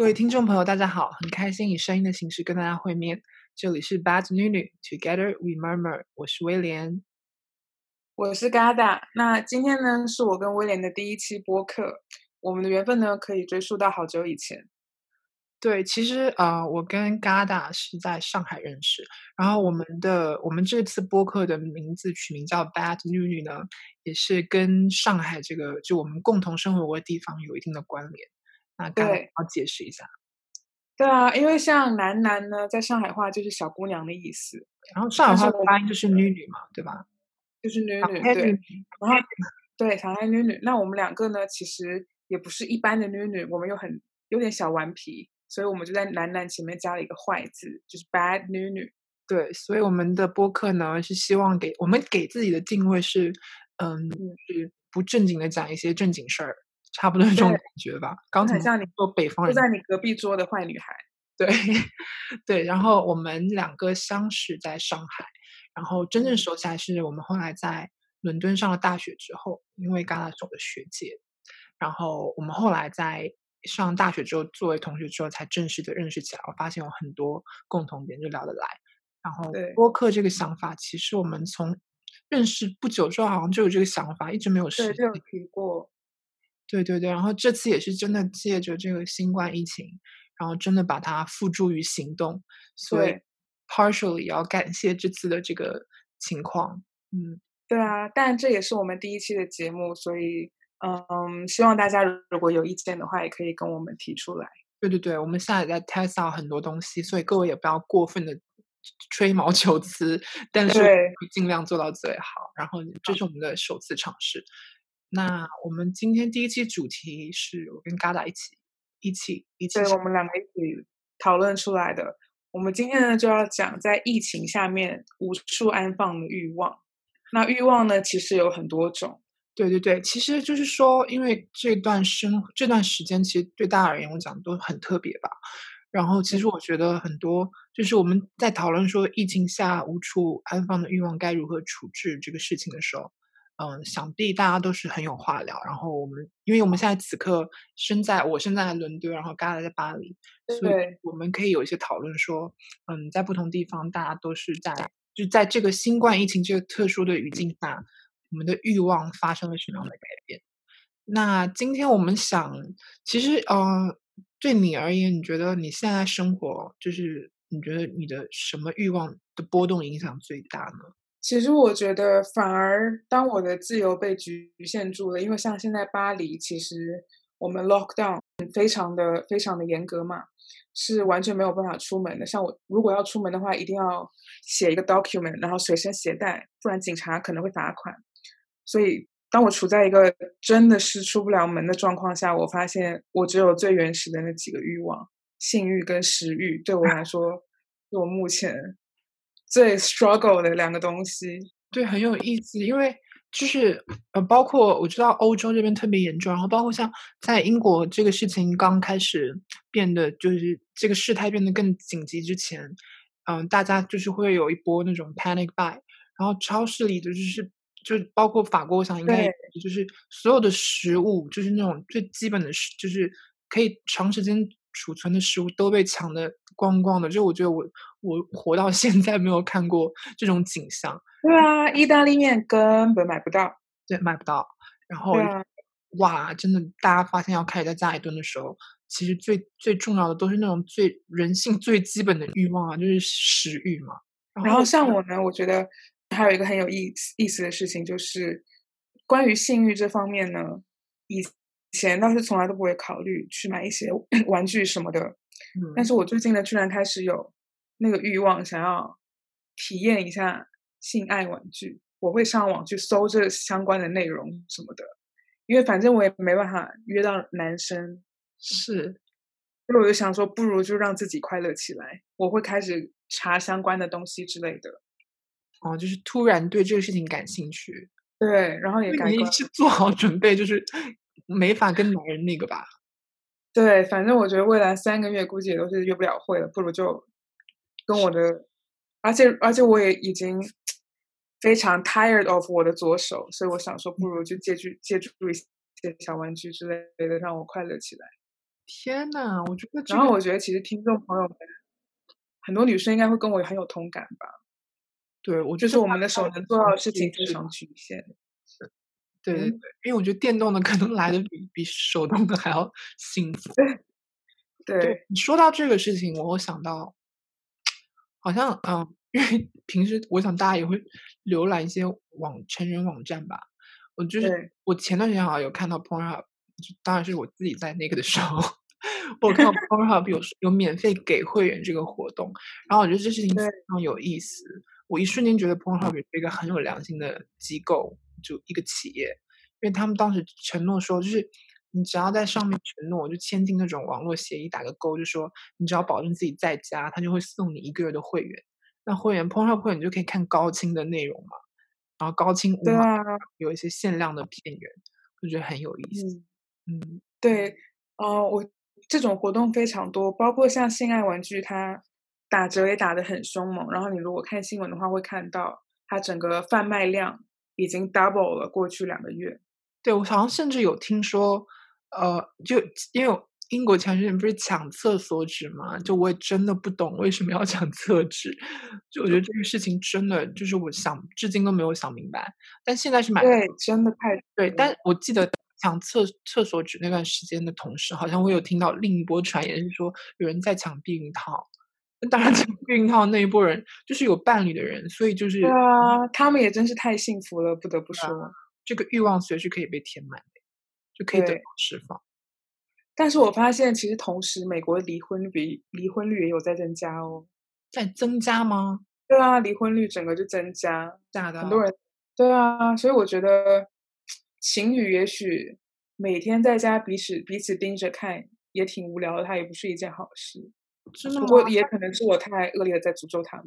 各位听众朋友，大家好，很开心以声音的形式跟大家会面。这里是 Bad 女女，Together We Murmur，我是威廉，我是 Gada。那今天呢，是我跟威廉的第一期播客。我们的缘分呢，可以追溯到好久以前。对，其实呃，我跟 Gada 是在上海认识，然后我们的我们这次播客的名字取名叫 Bad 女女呢，也是跟上海这个就我们共同生活过的地方有一定的关联。那对，好解释一下。对啊，因为像楠楠呢，在上海话就是小姑娘的意思，然后上海话的发音就是女女嘛，对吧？就是女女，对。然后对上海女女，那我们两个呢，其实也不是一般的女女，我们又很有点小顽皮。所以我们就在“楠楠”前面加了一个“坏”字，就是 “bad 女女”。对，所以我们的播客呢是希望给我们给自己的定位是，嗯，是不正经的讲一些正经事儿，差不多这种感觉吧。刚才像你做北方人，就在你隔壁桌的坏女孩。对，对。然后我们两个相识在上海，然后真正熟起来是我们后来在伦敦上了大学之后，因为戛纳手的学姐，然后我们后来在。上大学之后，作为同学之后，才正式的认识起来。我发现有很多共同点，就聊得来。然后播客这个想法，其实我们从认识不久之后，好像就有这个想法，一直没有实现。有提过。对对对，然后这次也是真的借着这个新冠疫情，然后真的把它付诸于行动。所以，partially 要感谢这次的这个情况。嗯，对啊，但这也是我们第一期的节目，所以。嗯，希望大家如果有意见的话，也可以跟我们提出来。对对对，我们现在也在 test out 很多东西，所以各位也不要过分的吹毛求疵，但是尽量做到最好。然后这是我们的首次尝试。那我们今天第一期主题是我跟 Gada 一起一起一起，对我们两个一起讨论出来的。我们今天呢就要讲在疫情下面无处安放的欲望。那欲望呢，其实有很多种。对对对，其实就是说，因为这段生这段时间，其实对大家而言，我讲都很特别吧。然后，其实我觉得很多，就是我们在讨论说疫情下无处安放的欲望该如何处置这个事情的时候，嗯，想必大家都是很有话聊。然后我们，因为我们现在此刻身在我身在伦敦，然后嘎达在巴黎，所以我们可以有一些讨论说，嗯，在不同地方，大家都是在就在这个新冠疫情这个特殊的语境下。我们的欲望发生了什么样的改变？那今天我们想，其实呃，对你而言，你觉得你现在生活，就是你觉得你的什么欲望的波动影响最大呢？其实我觉得，反而当我的自由被局限住了，因为像现在巴黎，其实我们 lock down 非常的非常的严格嘛，是完全没有办法出门的。像我如果要出门的话，一定要写一个 document，然后随身携带，不然警察可能会罚款。所以，当我处在一个真的是出不了门的状况下，我发现我只有最原始的那几个欲望——性欲跟食欲，对我来说是我目前最 struggle 的两个东西。对，很有意思，因为就是呃，包括我知道欧洲这边特别严重，然后包括像在英国这个事情刚开始变得就是这个事态变得更紧急之前，嗯，大家就是会有一波那种 panic buy，然后超市里的就是。就包括法国，我想应该就是所有的食物，就是那种最基本的食，就是可以长时间储存的食物都被抢的光光的。就我觉得我我活到现在没有看过这种景象。对啊，意大利面根本买不到，对，买不到。然后哇，真的，大家发现要开始在家里蹲的时候，其实最最重要的都是那种最人性最基本的欲望啊，就是食欲嘛。然后像我呢，我觉得。还有一个很有意思意思的事情，就是关于性欲这方面呢，以前倒是从来都不会考虑去买一些 玩具什么的。嗯，但是我最近呢，居然开始有那个欲望，想要体验一下性爱玩具。我会上网去搜这相关的内容什么的，因为反正我也没办法约到男生，是，所以我就想说，不如就让自己快乐起来。我会开始查相关的东西之类的。哦，就是突然对这个事情感兴趣，对，然后也你是做好准备，就是没法跟男人那个吧？对，反正我觉得未来三个月估计也都是约不了会了，不如就跟我的，而且而且我也已经非常 tired of 我的左手，所以我想说，不如就借助借助一些小玩具之类的，让我快乐起来。天呐，我觉得这然后我觉得其实听众朋友们，很多女生应该会跟我很有同感吧，对我觉就是我们的手能做到的事情非常局限。嗯对对对，因为我觉得电动的可能来的比比手动的还要幸福。对对，你说到这个事情，我想到，好像嗯，因为平时我想大家也会浏览一些网成人网站吧。我就是我前段时间好像有看到 Pornhub，就当然是我自己在那个的时候，我有看到 Pornhub 有有免费给会员这个活动，然后我觉得这事情非常有意思。我一瞬间觉得 Pornhub 是一个很有良心的机构，就一个企业，因为他们当时承诺说，就是你只要在上面承诺，就签订那种网络协议，打个勾，就说你只要保证自己在家，他就会送你一个月的会员。那会员 Pornhub 会员你就可以看高清的内容嘛，然后高清无码对啊，有一些限量的片源，我觉得很有意思。嗯，嗯，对，呃，我这种活动非常多，包括像性爱玩具，它打折也打得很凶猛。然后你如果看新闻的话，会看到它整个贩卖量已经 double 了过去两个月。对我好像甚至有听说，呃，就因为英国前段时间不是抢厕所纸嘛，就我也真的不懂为什么要抢厕纸，就我觉得这个事情真的就是我想至今都没有想明白，但现在是买对，真的太对，但我记得抢厕厕所纸那段时间的同时，好像我有听到另一波传言是说有人在抢避孕套。那当然，抢避孕套那一波人就是有伴侣的人，所以就是对啊，他们也真是太幸福了，不得不说。这个欲望随时可以被填满的，就可以得对到释放。但是我发现，其实同时美国的离婚率离婚率也有在增加哦。在增加吗？对啊，离婚率整个就增加，假的，很多人对啊，所以我觉得情侣也许每天在家彼此彼此盯着看也挺无聊的，它也不是一件好事。真的吗？不过也可能是我太恶劣的在诅咒他们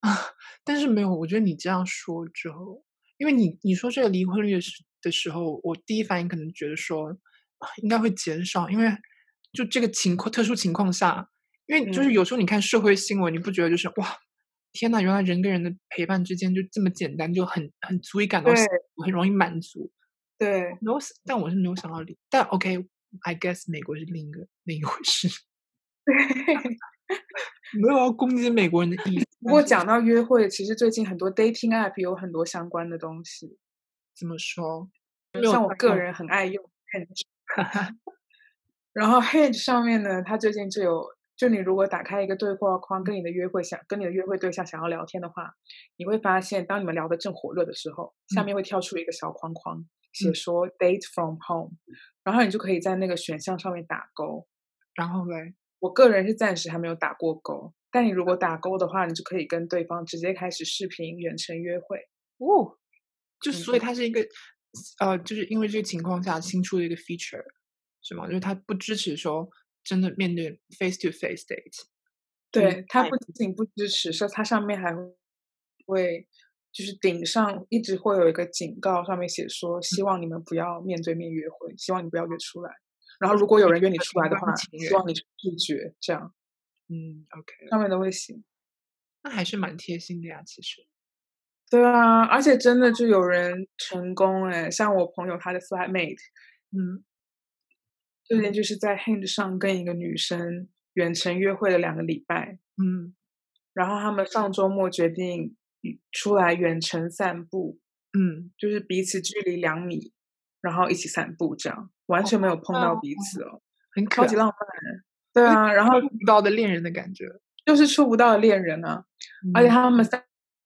啊。但是没有，我觉得你这样说之后，因为你你说这个离婚率的时的时候，我第一反应可能觉得说啊应该会减少，因为就这个情况特殊情况下，因为就是嗯有时候你看社会新闻，你不觉得就是哇，天呐，原来人跟人的陪伴之间就这么简单，就很很足以感到很容易满足。对，没有想，但我是没有想到，但 OK，I guess 美国是另一个另一回事，没有要攻击美国人的意思。不过讲到约会，其实最近很多 dating app 有很多相关的东西，怎么说？像我个人很爱用 Hinge，然后 Hinge 上面呢，它最近就有，就你如果打开一个对话框，跟你的约会想跟你的约会对象想要聊天的话，你会发现，当你们聊得正火热的时候，下嗯面会跳出一个小框框，写嗯说 Date from home，然后你就可以在那个选项上面打勾。然后嘞，我个人是暂时还没有打过勾，但你如果打勾的话，你就可以跟对方直接开始视频远程约会。哦，就所以嗯它是一个呃，就是因为这个情况下新出的一个 feature 是吗？就是它不支持说真的面对 face to face date。对，它不仅不支持，说它上面还会就是顶上一直会有一个警告，上面写说希望你们不要面对面约会，希望你不要约出来。然后如果有人约你出来的话，希望你拒绝，这样嗯，OK，上面都会写。那还是蛮贴心的呀，其实。对啊，而且真的就有人成功哎，像我朋友他的 flatmate，嗯，最近就是在 Hinge 上跟一个女生远程约会了两个礼拜，嗯然后他们上周末决定出来远程散步，嗯，就是彼此距离两米，然后一起散步，这样完全没有碰到哦彼此哦，很超级浪漫。对啊，然后触不到的恋人的感觉。就是触不到的恋人啊，而且嗯他们散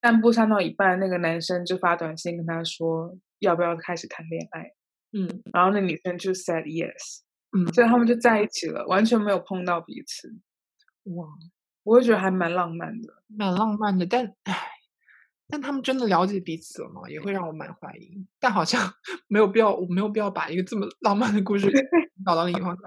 散步散到一半，那个男生就发短信跟他说要不要开始谈恋爱，嗯然后那女生就 said yes，嗯，所以他们就在一起了，完全没有碰到彼此，哇，我会觉得还蛮浪漫的。蛮浪漫的，但唉，但他们真的了解彼此了吗？也会让我蛮怀疑。但好像 没有必要，我没有必要把一个这么浪漫的故事 导到另一方面。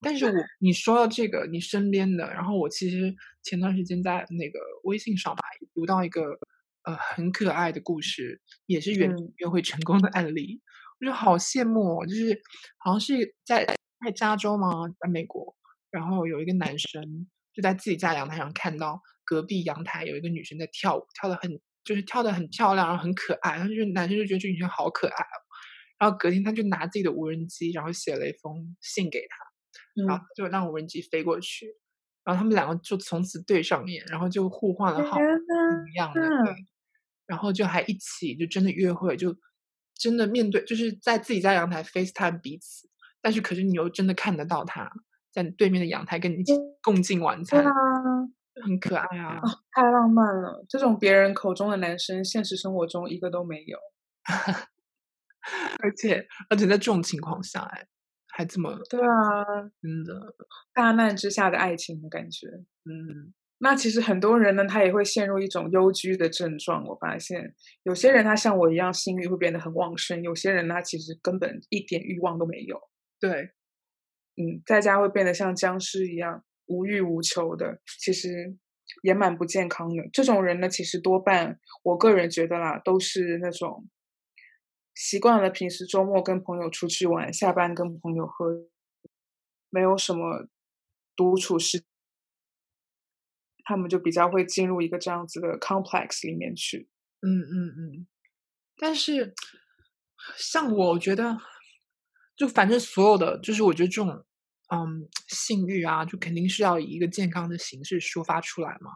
但是我你说到这个，你身边的，然后我其实前段时间在那个微信上吧，读到一个呃很可爱的故事，也是远嗯约会成功的案例，我觉得好羡慕哦。就是好像是在在加州吗，在美国，然后有一个男生就在自己家阳台上看到隔壁阳台有一个女生在跳舞，跳的很就是跳的很漂亮，然后很可爱，然后就是男生就觉得这女生好可爱哦。然后隔天他就拿自己的无人机，然后写了一封信给她，然后就让无人机飞过去，然后他们两个就从此对上眼，然后就互换了号，一样的，然后就还一起就真的约会，就真的面对，就是在自己家阳台 FaceTime 彼此，但是可是你又真的看得到他在对面的阳台跟你一起共进晚餐，很可爱啊，太浪漫了！这种别人口中的男生，现实生活中一个都没有。而且而且在这种情况下，哎，还这么对啊，真的大难之下的爱情的感觉。嗯，那其实很多人呢，他也会陷入一种忧居的症状。我发现有些人他像我一样，性欲会变得很旺盛；有些人他其实根本一点欲望都没有。对，嗯，在家会变得像僵尸一样无欲无求的，其实也蛮不健康的。这种人呢，其实多半我个人觉得啦，都是那种。习惯了平时周末跟朋友出去玩，下班跟朋友喝，没有什么独处时，他们就比较会进入一个这样子的 complex 里面去。嗯嗯嗯。但是像我觉得，就反正所有的，就是我觉得这种嗯性欲啊，就肯定是要以一个健康的形式抒发出来嘛。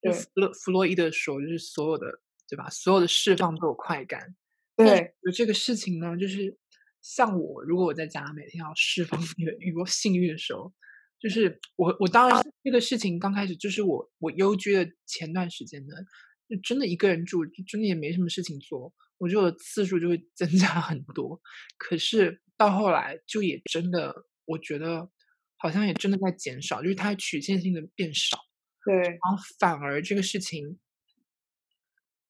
对，弗洛弗洛伊德说，就是所有的对吧？所有的释放都有快感。对，就这个事情呢，就是像我，如果我在家每天要释放自己的欲望、性欲的时候，就是我，我当然这个事情刚开始就是我，我忧居的前段时间呢，就真的一个人住，真的也没什么事情做，我觉得次数就会增加 很多。可是到后来，就也真的，我觉得好像也真的在减少，就是它曲线性的变少。对，然后反而这个事情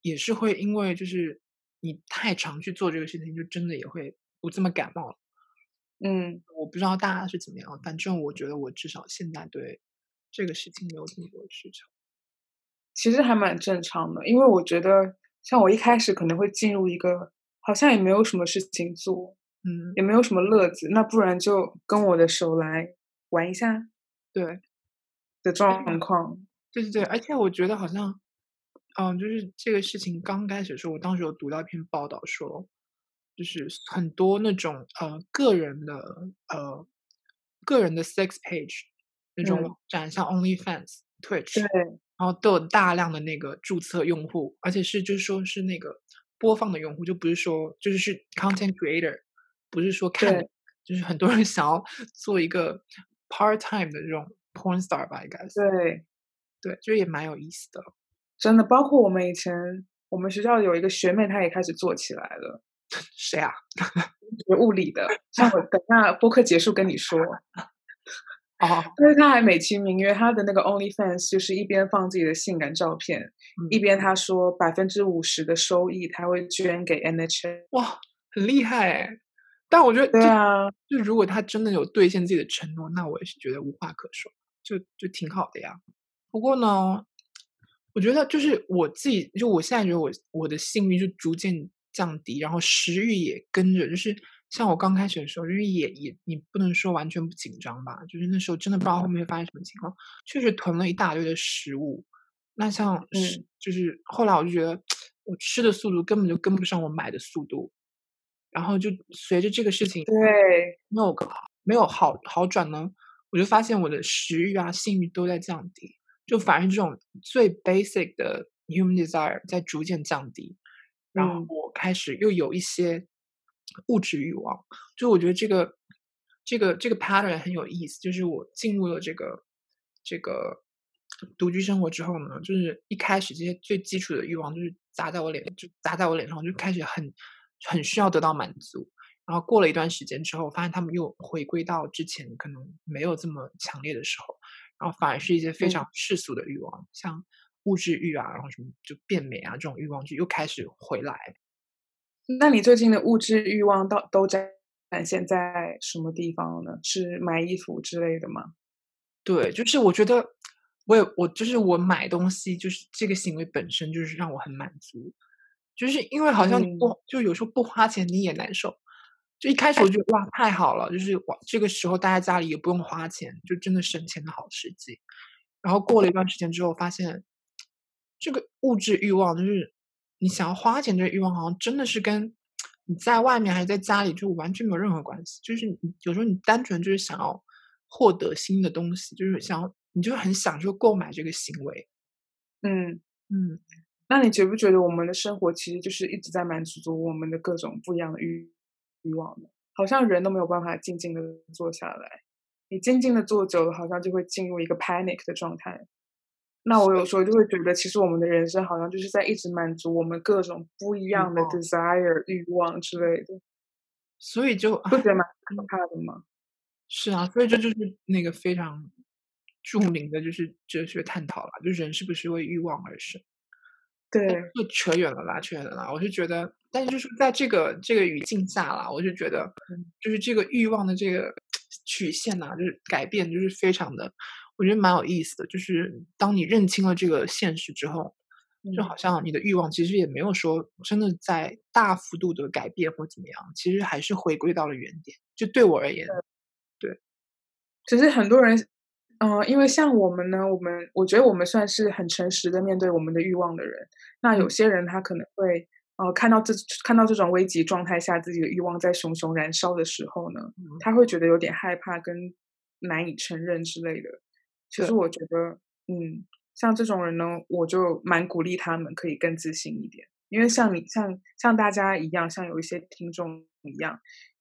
也是会因为就是。你太常去做这个事情，就真的也会不这么感冒了。嗯，我不知道大家是怎么样，反正我觉得我至少现在对这个事情没有这么多需求。其实还蛮正常的，因为我觉得像我一开始可能会进入一个好像也没有什么事情做，嗯，也没有什么乐子，那不然就跟我的手来玩一下，对的状况。对对对，而且我觉得好像。嗯，就是这个事情刚开始的时候，我当时有读到一篇报道，说就是很多那种呃个人的呃个人的 sex page 那种网站，像 OnlyFans、Twitch，对，然后都有大量的那个注册用户，而且是就是说是那个播放的用户，就不是说就是是 content creator，不是说看，就是很多人 想要做一个 part time 的这种 porn star 吧，应该是，对，对，就也蛮有意思的。真的，包括我们以前，我们学校有一个学妹，她也开始做起来了。谁啊？学物理的。像我等下播客结束跟你说。哦。但是他还美其名曰他的那个 OnlyFans，就是一边放自己的性感照片，一边他说百分之五十的收益他会捐给 N H A。哇，很厉害哎！但我觉得，对啊，就如果他真的有兑现自己的承诺，那我也是觉得无话可说，就就挺好的呀。不过呢。我觉得就是我自己，就我现在觉得我我的幸运就逐渐降低，然后食欲也跟着，就是像我刚开始的时候，就是也也你不能说完全不紧张吧，就是那时候真的不知道后面会发生什么情况，确实囤了一大堆的食物。那像嗯，就是后来我就觉得我吃的速度根本就跟不上我买的速度，然后就随着这个事情对没有没有好好转呢，我就发现我的食欲啊性欲都在降低。就反而这种最 basic 的 human desire 在逐渐降低，然后我开始又有一些物质欲望。就我觉得这个这个这个 pattern 很有意思。就是我进入了这个这个独居生活之后呢，就是一开始这些最基础的欲望就是砸在我脸，就砸在我脸上，就开始很很需要得到满足。然后过了一段时间之后，发现他们又回归到之前可能没有这么强烈的时候。然后反而是一些非常世俗的欲望，像物质欲啊，然后什么就变美啊这种欲望就又开始回来。那你最近的物质欲望到都展展现在什么地方呢？是买衣服之类的吗？对，就是我觉得我也我就是我买东西，就是这个行为本身就是让我很满足，就是因为好像你不就有时候不花钱你也难受。就一开始我觉得哇太好了，就是哇这个时候大家家里也不用花钱，就真的省钱的好时机。然后过了一段时间之后，发现这个物质欲望，就是你想要花钱这个欲望，好像真的是跟你在外面还是在家里就完全没有任何关系。就是你有时候你单纯就是想要获得新的东西，就是想要你就很享受购买这个行为。嗯，嗯，那你觉不觉得我们的生活其实就是一直在满足我们的各种不一样的欲欲望呢？好像人都没有办法静静的坐下来，你静静的坐久了，好像就会进入一个 panic 的状态。那我有时候就会觉得，其实我们的人生好像就是在一直满足我们各种不一样的 desire 欲望之类的，所以就不觉得蛮可怕的吗？是啊，所以这就是那个非常著名的就是哲学探讨了，就人是不是为欲望而生？对，就扯远了啦，扯远了啦。我是觉得，但是就是在这个这个语境下啦，我就觉得，就是这个欲望的这个曲线呐、就是改变，就是非常的，我觉得蛮有意思的。就是当你认清了这个现实之后，就嗯好像你的欲望其实也没有说真的在大幅度的改变或怎么样，其实还是回归到了原点。就对我而言，对只是很多人，嗯、因为像我们呢，我们我觉得我们算是很诚实的面对我们的欲望的人。那有些人他可能会，呃，看到这看到这种危急状态下自己的欲望在熊熊燃烧的时候呢，嗯他会觉得有点害怕跟难以承认之类的。其实我觉得，嗯，像这种人呢，我就蛮鼓励他们可以更自信一点，因为像你像像大家一样，像有一些听众一样，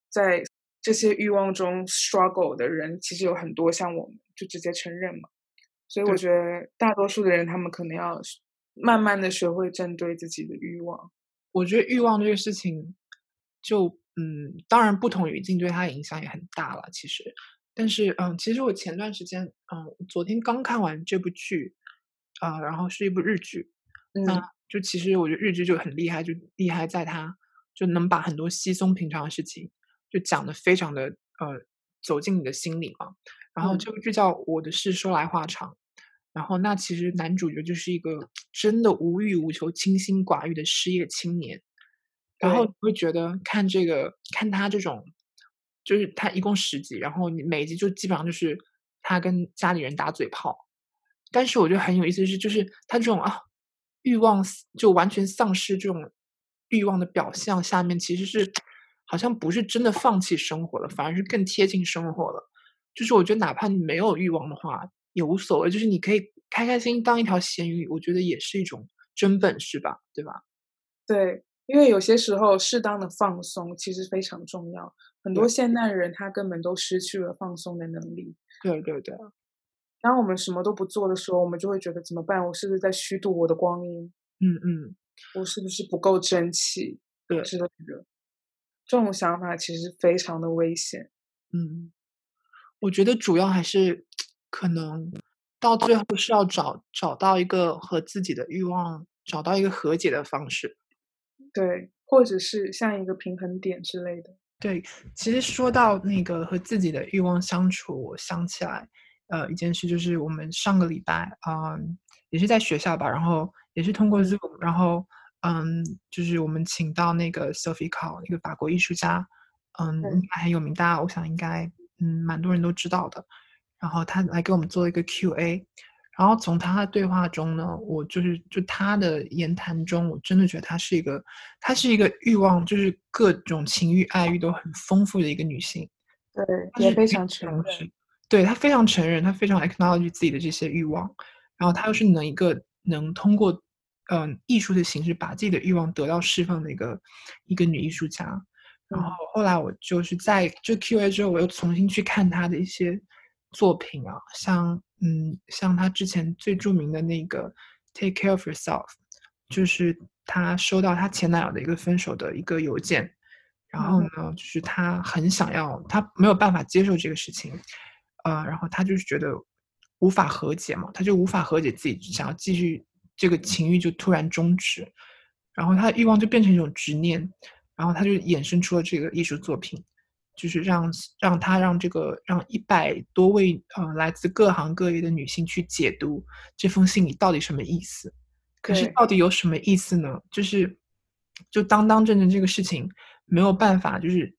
在这些欲望中 struggle 的人，其实有很多像我们就直接承认嘛。所以我觉得大多数的人，他们可能要慢慢的学会针对自己的欲望。我觉得欲望这个事情，就嗯，当然不同语境对它影响也很大了。其实，但是嗯，其实我前段时间嗯，昨天刚看完这部剧，啊、然后是一部日剧，那嗯就其实我觉得日剧就很厉害，就厉害在它就能把很多稀松平常的事情就讲的非常的呃走进你的心里嘛。然后嗯这部剧叫《我的事说来话长》，然后那其实男主角就是一个真的无欲无求、清心寡欲的失业青年。然后你会觉得看这个看他这种，就是他一共十集，然后你每集就基本上就是他跟家里人打嘴炮。但是我觉得很有意思是，就是他这种啊欲望就完全丧失这种欲望的表象下面，其实是好像不是真的放弃生活了，反而是更贴近生活了。就是我觉得哪怕你没有欲望的话，也无所谓，就是你可以开开心心当一条咸鱼，我觉得也是一种真本事吧，对吧？对，因为有些时候适当的放松其实非常重要。很多现代人他根本都失去了放松的能力。对对对，当我们什么都不做的时候，我们就会觉得怎么办？我是不是在虚度我的光阴？嗯嗯，我是不是不够争气对之类的？这种想法其实非常的危险。嗯，我觉得主要还是可能到最后是要找找到一个和自己的欲望找到一个和解的方式。对，或者是像一个平衡点之类的。对，其实说到那个和自己的欲望相处，我想起来，呃，一件事就是我们上个礼拜，嗯，也是在学校吧，然后也是通过 Zoom，然后，嗯，就是我们请到那个 Sophie Call，一个法国艺术家，嗯，应该很有名，大家我想应该，嗯，蛮多人都知道的。然后他来给我们做一个 Q&A，然后从他的对话中呢，我就是就他的言谈中，我真的觉得她是一个，她是一个欲望，就是各种情欲爱欲都很丰富的一个女性。对，她是非常承认。对她非常承认，她非常 acknowledge 自己的这些欲望，然后她又是能一个能通过嗯艺术的形式把自己的欲望得到释放的一个一个女艺术家。然后嗯后来我就是在就 Q&A 之后，我又重新去看她的一些作品啊，像嗯像他之前最著名的那个 Take Care of Yourself，就是他收到他前男友的一个分手的一个邮件，然后嗯。呢，就是他很想要，他没有办法接受这个事情，呃，然后他就是觉得无法和解嘛，他就无法和解自己想要继续这个情欲就突然终止，然后他的欲望就变成一种执念，然后他就衍生出了这个艺术作品，就是让让他让这个让一百多位呃来自各行各业的女性去解读这封信里到底什么意思。可是到底有什么意思呢？就是就当当正正这个事情没有办法，就是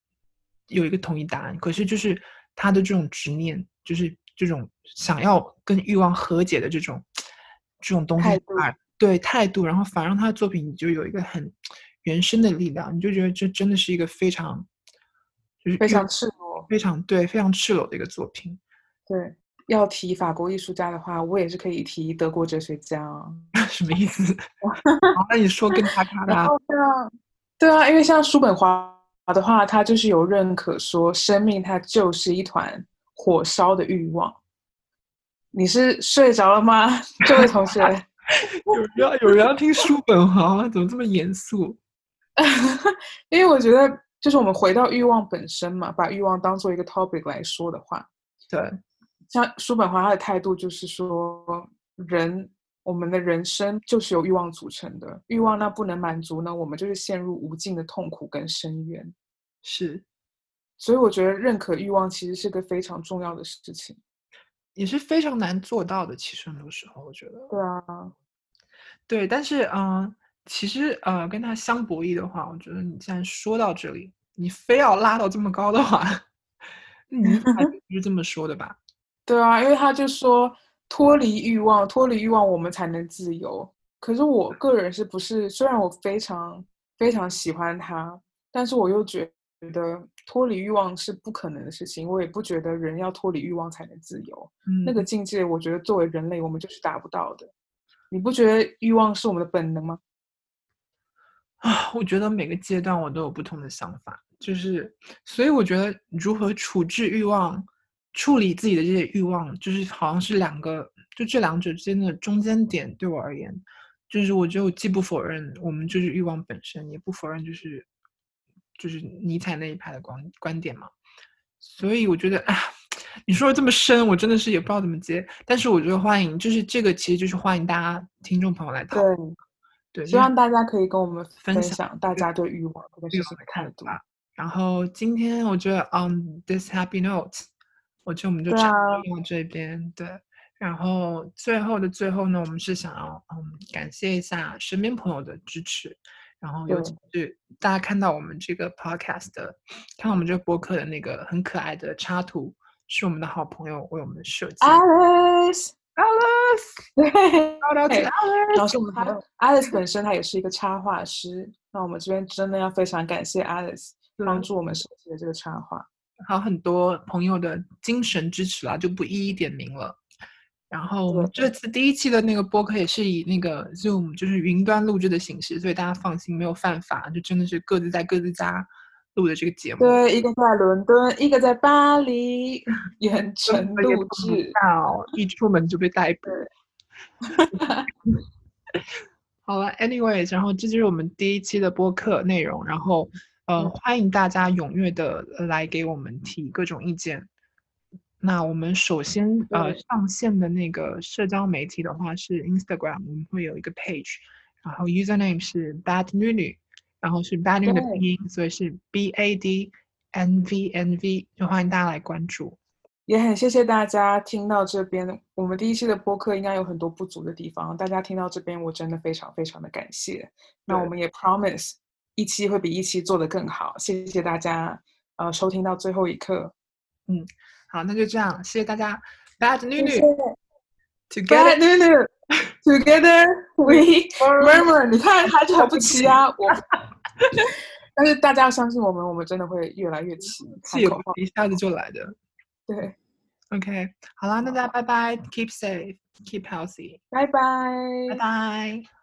有一个统一答案。可是就是他的这种执念，就是这种想要跟欲望和解的这种这种东西对态度，然后反而让他的作品就有一个很原生的力量，你就觉得这真的是一个非常非常赤裸。非常对非常赤裸的一个作品。对，要提法国艺术家的话，我也是可以提德国哲学家啊。什么意思？那你说跟他他的？对啊，对啊，因为像叔本华的话，他就是有认可说，生命它就是一团火烧的欲望。你是睡着了吗，这位同学？有人要有人要听叔本华吗？怎么这么严肃？因为我觉得，就是我们回到欲望本身嘛，把欲望当做一个 topic 来说的话，对，像叔本华他的态度就是说，人我们的人生就是由欲望组成的，欲望那不能满足呢，我们就是陷入无尽的痛苦跟深渊。是，所以我觉得认可欲望其实是个非常重要的事情，也是非常难做到的。其实很多时候，我觉得，对啊，对，但是嗯。其实，呃，跟他相博弈的话，我觉得你既然说到这里，你非要拉到这么高的话，你还不 是这么说的吧？对啊，因为他就说脱离欲望，脱离欲望，我们才能自由。可是我个人是不是？虽然我非常非常喜欢他，但是我又觉得脱离欲望是不可能的事情。我也不觉得人要脱离欲望才能自由。嗯，那个境界，我觉得作为人类，我们就是达不到的。你不觉得欲望是我们的本能吗？啊，我觉得每个阶段我都有不同的想法，就是，所以我觉得如何处置欲望，处理自己的这些欲望，就是好像是两个，就这两者之间的中间点。对我而言，就是我就既不否认我们就是欲望本身，也不否认就是就是尼采那一派的观观点嘛。所以我觉得啊，你说的这么深，我真的是也不知道怎么接。但是我觉得欢迎，就是这个其实就是欢迎大家听众朋友来讨论。希望大家可以跟我们分享大家对欲望这个事情的态度。然后今天我觉得，on this happy note，我觉得我们就差不多到这边。对，然后最后的最后呢，我们是想要嗯感谢一下身边朋友的支持，然后尤其是大家看到我们这个 podcast 的，看到我们这个博客的那个很可爱的插图，是我们的好朋友为我们设计。Alice，对，Alice，然后是我们的 Alice 本身，他也是一个插画师。那我们这边真的要非常感谢 Alice 帮助我们设计的这个插画，还有很多朋友的精神支持啦，就不一一点名了。然后我们这次第一期的那个播客也是以那个 Zoom，就是云端录制的形式，所以大家放心，没有犯法，就真的是各自在各自家。录的这个节目，对，一个在伦敦，一个在巴黎，远程录制，一出门就被逮捕。好了，anyways，然后这就是我们第一期的播客内容，然后呃，欢迎大家踊跃的来给我们提各种意见。那我们首先呃上线的那个社交媒体的话是 Instagram，我们会有一个 page，然后 username 是 bad 女女。然后是 Bad New 的拼音，所以是 B A D N V N V，就欢迎大家来关注。也很谢谢大家听到这边，我们第一期的播客应该有很多不足的地方，大家听到这边，我真的非常非常的感谢。那我们也 Promise 一期会比一期做得更好，谢谢大家，呃，收听到最后一刻。嗯，好，那就这样，谢谢大家，Bad New New，Bad New New，Together we murmur，你看他就不齐啊，我。但是大家要相信我们，我们真的会越来越齐。是有一下子就来的。对，OK，好啦，大家拜拜，Keep safe，Keep healthy，拜拜，拜拜。